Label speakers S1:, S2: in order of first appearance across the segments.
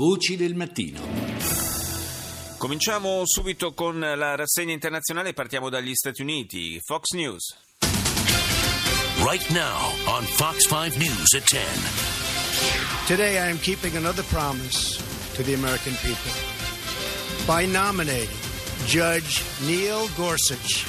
S1: Voci del mattino.
S2: Cominciamo subito con la rassegna internazionale, partiamo dagli Stati Uniti. Fox News.
S3: Right now on Fox 5 News at 10.
S4: Today I am keeping another promise to the American people by nominating Judge Neil Gorsuch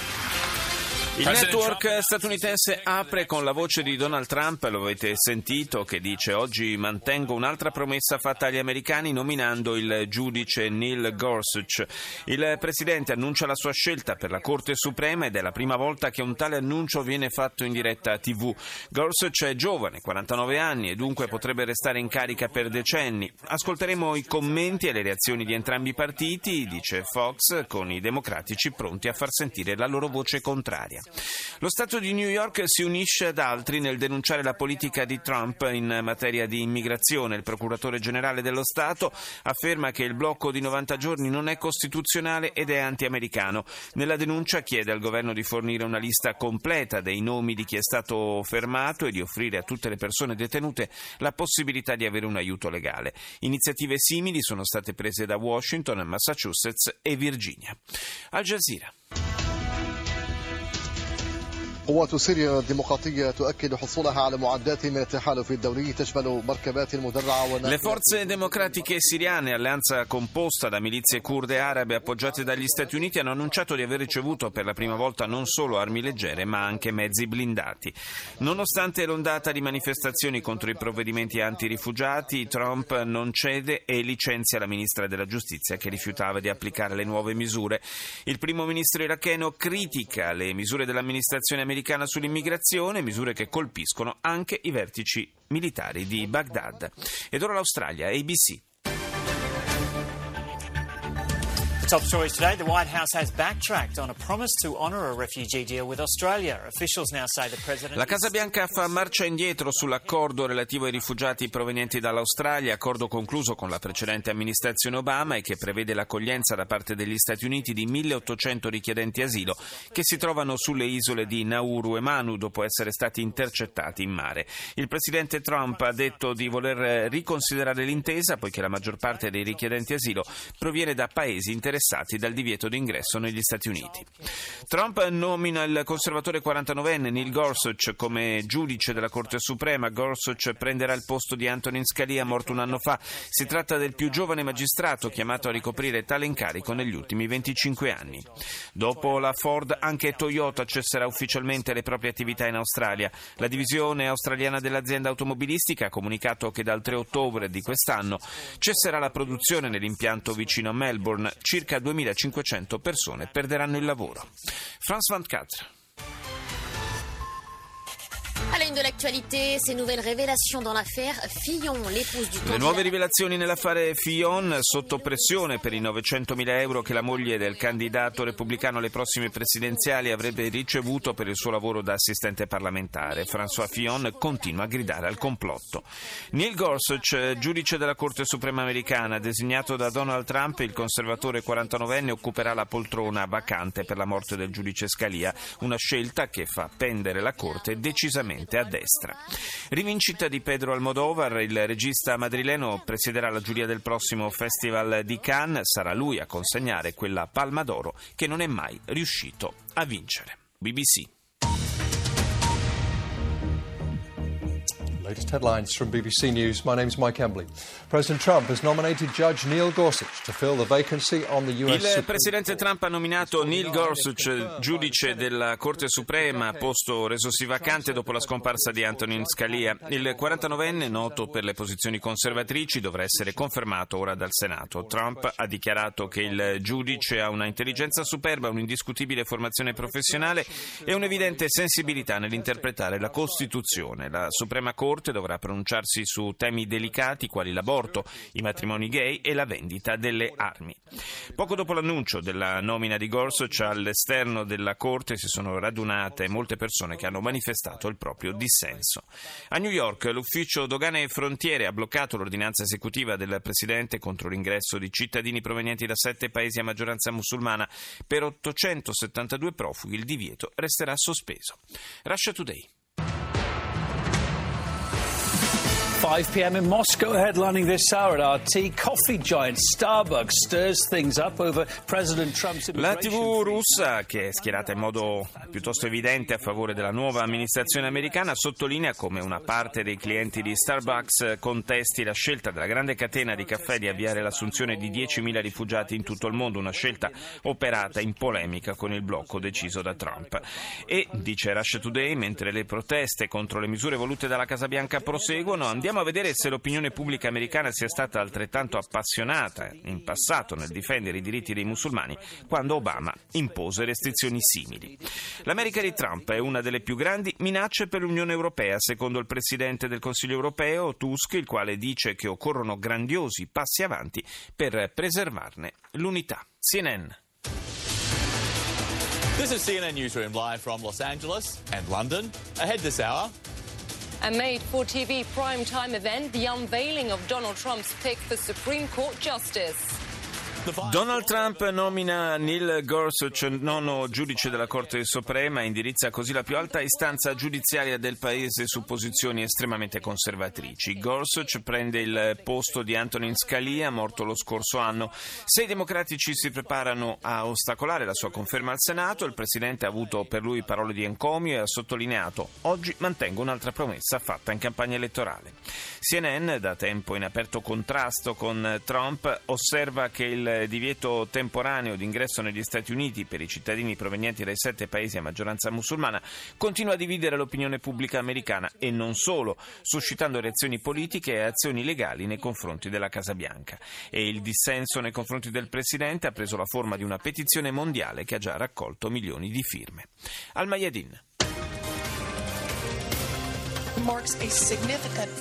S2: il network statunitense apre con la voce di Donald Trump, lo avete sentito, che dice oggi mantengo un'altra promessa fatta agli americani nominando il giudice Neil Gorsuch. Il presidente annuncia la sua scelta per la Corte Suprema ed è la prima volta che un tale annuncio viene fatto in diretta TV. Gorsuch è giovane, 49 anni e dunque potrebbe restare in carica per decenni. Ascolteremo i commenti e le reazioni di entrambi i partiti, dice Fox, con i democratici pronti a far sentire la loro voce contraria. Lo Stato di New York si unisce ad altri nel denunciare la politica di Trump in materia di immigrazione. Il procuratore generale dello Stato afferma che il blocco di 90 giorni non è costituzionale ed è anti-americano. Nella denuncia chiede al governo di fornire una lista completa dei nomi di chi è stato fermato e di offrire a tutte le persone detenute la possibilità di avere un aiuto legale. Iniziative simili sono state prese da Washington, Massachusetts e Virginia. Al Jazeera.
S5: قوات سوريا الديمقراطية تؤكد حصولها على معدات من التحالف الدولي تشمل مركبات مدرعة
S2: Le forze democratiche siriane, alleanza composta da milizie kurde arabe appoggiate dagli Stati Uniti, hanno annunciato di aver ricevuto per la prima volta non solo armi leggere ma anche mezzi blindati. Nonostante l'ondata di manifestazioni contro i provvedimenti antirifugiati, Trump non cede e licenzia la ministra della giustizia che rifiutava di applicare le nuove misure. Il primo ministro iracheno critica le misure dell'amministrazione americana americana sull'immigrazione, misure che colpiscono anche i vertici militari di Baghdad. Ed ora l'Australia, ABC.
S6: Top stories today. The White House has backtracked on a promise to honour a refugee deal with Australia. Officials now say the president.
S2: La Casa Bianca fa marcia indietro sull'accordo relativo ai rifugiati provenienti dall'Australia, accordo concluso con la precedente amministrazione Obama e che prevede l'accoglienza da parte degli Stati Uniti di 1800 richiedenti asilo che si trovano sulle isole di Nauru e Manu dopo essere stati intercettati in mare. Il presidente Trump ha detto di voler riconsiderare l'intesa poiché la maggior parte dei richiedenti asilo proviene da paesi interessati interessati dal divieto d'ingresso negli Stati Uniti. Trump nomina il conservatore 49enne Neil Gorsuch come giudice della Corte Suprema. Gorsuch prenderà il posto di Antonin Scalia, morto un anno fa. Si tratta del più giovane magistrato chiamato a ricoprire tale incarico negli ultimi 25 anni. Dopo la Ford, anche Toyota cesserà ufficialmente le proprie attività in Australia. La divisione australiana dell'azienda automobilistica ha comunicato che dal 3 ottobre di quest'anno cesserà la produzione nell'impianto vicino a Melbourne. Circa circa 2500 persone perderanno il lavoro. France 24.
S7: À la une de l'actualité, ces nouvelles révélations dans l'affaire Fillon, l'épouse du
S2: Le nuove rivelazioni nell'affare Fillon sotto pressione per i 900.000 euro che la moglie del candidato repubblicano alle prossime presidenziali avrebbe ricevuto per il suo lavoro da assistente parlamentare. François Fillon continua a gridare al complotto. Neil Gorsuch, giudice della Corte Suprema americana, designato da Donald Trump, il conservatore 49enne occuperà la poltrona vacante per la morte del giudice Scalia, una scelta che fa pendere la Corte decisamente decisamente a destra. Rivincita di Pedro Almodovar, il regista madrileno presiederà la giuria del prossimo Festival di Cannes, sarà lui a consegnare quella palma d'oro che non è mai riuscito a vincere. BBC
S8: Latest headlines from BBC News. My name is Mike Embley. President Trump has nominated Judge Neil Gorsuch to fill the vacancy on the US
S2: Il presidente Trump ha nominato Neil Gorsuch, giudice della Corte Suprema, posto resosi vacante dopo la scomparsa di Antonin Scalia. Il 49enne, noto per le posizioni conservatrici, dovrà essere confermato ora dal Senato. Trump ha dichiarato che il giudice ha una intelligenza superba, un'indiscutibile formazione professionale e un'evidente sensibilità nell'interpretare la Costituzione. La Suprema Corte Corte dovrà pronunciarsi su temi delicati quali l'aborto, i matrimoni gay e la vendita delle armi. Poco dopo l'annuncio della nomina di Gorsuch all'esterno della Corte si sono radunate molte persone che hanno manifestato il proprio dissenso. A New York l'ufficio dogane e frontiere ha bloccato l'ordinanza esecutiva del Presidente contro l'ingresso di cittadini provenienti da sette paesi a maggioranza musulmana. Per 872 profughi il divieto resterà sospeso. Russia Today.
S1: 5 p.m. in Moscow, headlining this hour at tea, coffee giant Starbucks stirs things up over President Trump's
S2: La TV russa, che è schierata in modo piuttosto evidente a favore della nuova amministrazione americana, sottolinea come una parte dei clienti di Starbucks contesti la scelta della grande catena di caffè di avviare l'assunzione di 10.000 rifugiati in tutto il mondo, una scelta operata in polemica con il blocco deciso da Trump. E, dice Russia Today, mentre le proteste contro le misure volute dalla Casa Bianca proseguono, andiamo a vedere se l'opinione pubblica americana sia stata altrettanto appassionata in passato nel difendere i diritti dei musulmani quando Obama impose restrizioni simili. L'America di Trump è una delle più grandi minacce per l'Unione Europea, secondo il Presidente del Consiglio europeo, Tusk, il quale dice che occorrono grandiosi passi avanti per preservarne l'unità. CNN.
S9: This is CNN Newsroom live from Los Angeles and London. Ahead this hour.
S10: A made for TV primetime event, the unveiling of Donald Trump's pick for Supreme Court Justice.
S2: Donald Trump nomina Neil Gorsuch, nono giudice della Corte Suprema, e indirizza così la più alta istanza giudiziaria del paese su posizioni estremamente conservatrici. Gorsuch prende il posto di Antonin Scalia, morto lo scorso anno. Se i democratici si preparano a ostacolare la sua conferma al Senato, il presidente ha avuto per lui parole di encomio e ha sottolineato oggi mantengo un'altra promessa fatta in campagna elettorale. CNN, da tempo in aperto contrasto con Trump, osserva che il divieto temporaneo di ingresso negli Stati Uniti per i cittadini provenienti dai sette paesi a maggioranza musulmana continua a dividere l'opinione pubblica americana e non solo, suscitando reazioni politiche e azioni legali nei confronti della Casa Bianca. E il dissenso nei confronti del Presidente ha preso la forma di una petizione mondiale che ha già raccolto milioni di firme. Al Mayadin.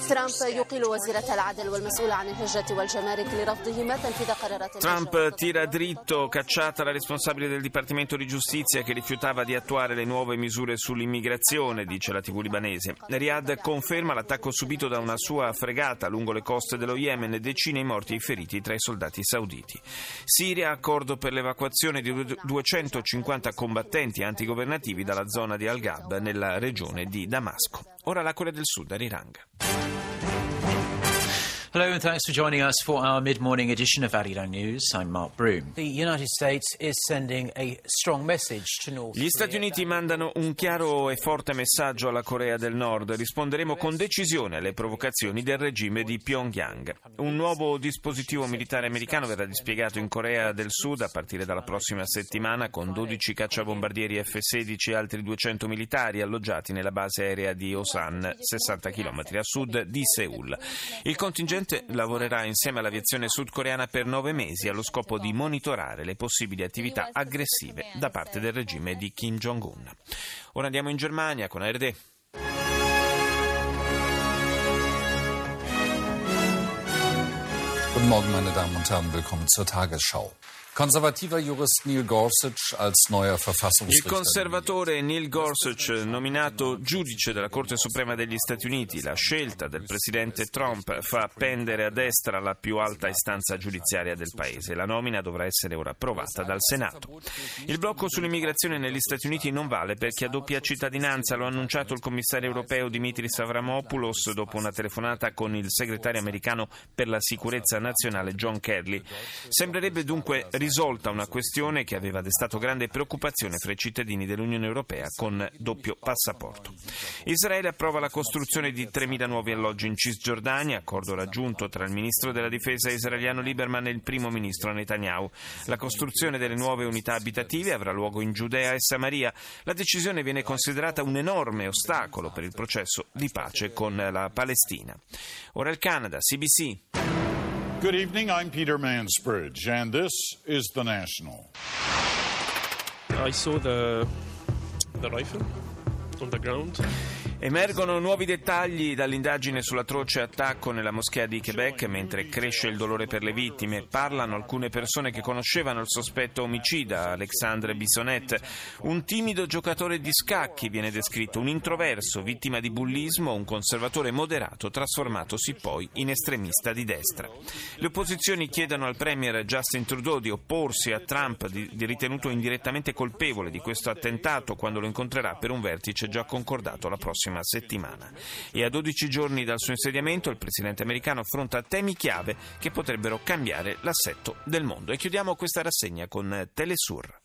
S7: ترامب يقيل وزيرة العدل والمسؤول عن الهجرة والجمارك لرفضهما تنفيذ قرارات
S2: Trump tira dritto, cacciata la responsabile del Dipartimento di Giustizia che rifiutava di attuare le nuove misure sull'immigrazione, dice la TV libanese. Riyadh conferma l'attacco subito da una sua fregata lungo le coste dello Yemen e decine i morti e i feriti tra i soldati sauditi. Siria, accordo per l'evacuazione di 250 combattenti antigovernativi dalla zona di Al-Ghab nella regione di Damasco. Ora la Corea del Sud, Arirang.
S11: Hello and thanks for joining us for our mid-morning edition of Arirang News. I'm Mark Broom.
S12: The United States is sending a strong message to North
S2: Gli Stati Uniti mandano un chiaro e forte messaggio alla Corea del Nord. Risponderemo con decisione alle provocazioni del regime di Pyongyang. Un nuovo dispositivo militare americano verrà dispiegato in Corea del Sud a partire dalla prossima settimana con 12 cacciabombardieri F-16 e altri 200 militari alloggiati nella base aerea di Osan, 60 km a sud di Seoul. Il contingente lavorerà insieme all'aviazione sudcoreana per nove mesi allo scopo di monitorare le possibili attività aggressive da parte del regime di Kim Jong-un. Ora andiamo in Germania con ARD.
S13: Guten Morgen, meine Damen und Herren. Willkommen zur Tagesschau. Konservativer Jurist Neil Gorsuch als neuer
S2: Il
S13: Verfassungsrichter.
S2: conservatore Neil Gorsuch, nominato giudice della Corte Suprema degli Stati Uniti, la scelta del presidente Trump fa pendere a destra la più alta istanza giudiziaria del paese. La nomina dovrà essere ora approvata dal Senato. Il blocco sull'immigrazione negli Stati Uniti non vale perché ha doppia cittadinanza, lo ha annunciato il commissario europeo Dimitris Avramopoulos dopo una telefonata con il segretario americano per la sicurezza nazionale John Kerry. Sembrerebbe dunque risolta una questione che aveva destato grande preoccupazione fra i cittadini dell'Unione Europea con doppio passaporto. Israele approva la costruzione di 3.000 nuovi alloggi in Cisgiordania, accordo raggiunto tra il ministro della difesa israeliano Lieberman e il primo ministro Netanyahu. La costruzione delle nuove unità abitative avrà luogo in Giudea e Samaria. La decisione viene considerata un enorme ostacolo per il processo di pace con la Palestina. Ora il Canada, CBC.
S14: Good evening, I'm Peter Mansbridge, and this is The National.
S15: I saw the, the rifle on the ground.
S2: Emergono nuovi dettagli dall'indagine sull'atroce attacco nella moschea di Quebec mentre cresce il dolore per le vittime. Parlano alcune persone che conoscevano il sospetto omicida, Alexandre Bissonnette. Un timido giocatore di scacchi viene descritto, un introverso, vittima di bullismo, un conservatore moderato trasformatosi poi in estremista di destra. Le opposizioni chiedono al premier Justin Trudeau di opporsi a Trump, di, di ritenuto indirettamente colpevole di questo attentato, quando lo incontrerà per un vertice già concordato la prossima prossima settimana. E a 12 giorni dal suo insediamento il presidente americano affronta temi chiave che potrebbero cambiare l'assetto del mondo. E chiudiamo questa rassegna con Telesur.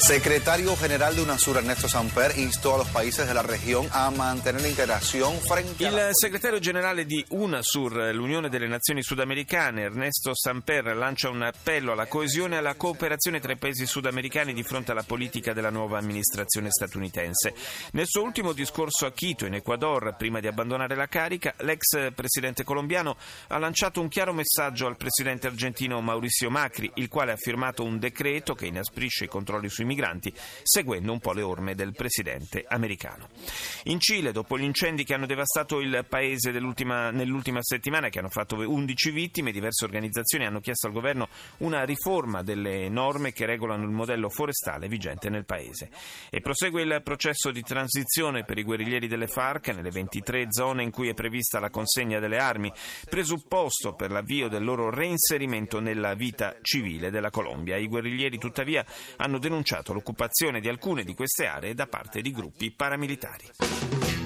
S16: Secretario General de UNASUR Ernesto Samper instó a los países de la región a mantener la integración frente
S2: Il segretario generale di UNASUR, l'Unione delle Nazioni Sudamericane, Ernesto Samper, lancia un appello alla coesione e alla cooperazione tra i paesi sudamericani di fronte alla politica della nuova amministrazione statunitense. Nel suo ultimo discorso a Quito, in Ecuador, prima di abbandonare la carica, l'ex presidente colombiano ha lanciato un chiaro messaggio al presidente argentino Mauricio Macri, il quale ha firmato un decreto che inasprisce i controlli sui migranti, seguendo un po' le orme del presidente americano. In Cile, dopo gli incendi che hanno devastato il paese nell'ultima settimana, che hanno fatto 11 vittime, diverse organizzazioni hanno chiesto al governo una riforma delle norme che regolano il modello forestale vigente nel paese. E prosegue il processo di transizione per i guerriglieri delle FARC nelle 23 zone in cui è prevista la consegna delle armi, presupposto per l'avvio del loro reinserimento nella vita civile della Colombia. I guerriglieri tuttavia hanno denunciato l'occupazione di alcune di queste aree da parte di gruppi paramilitari.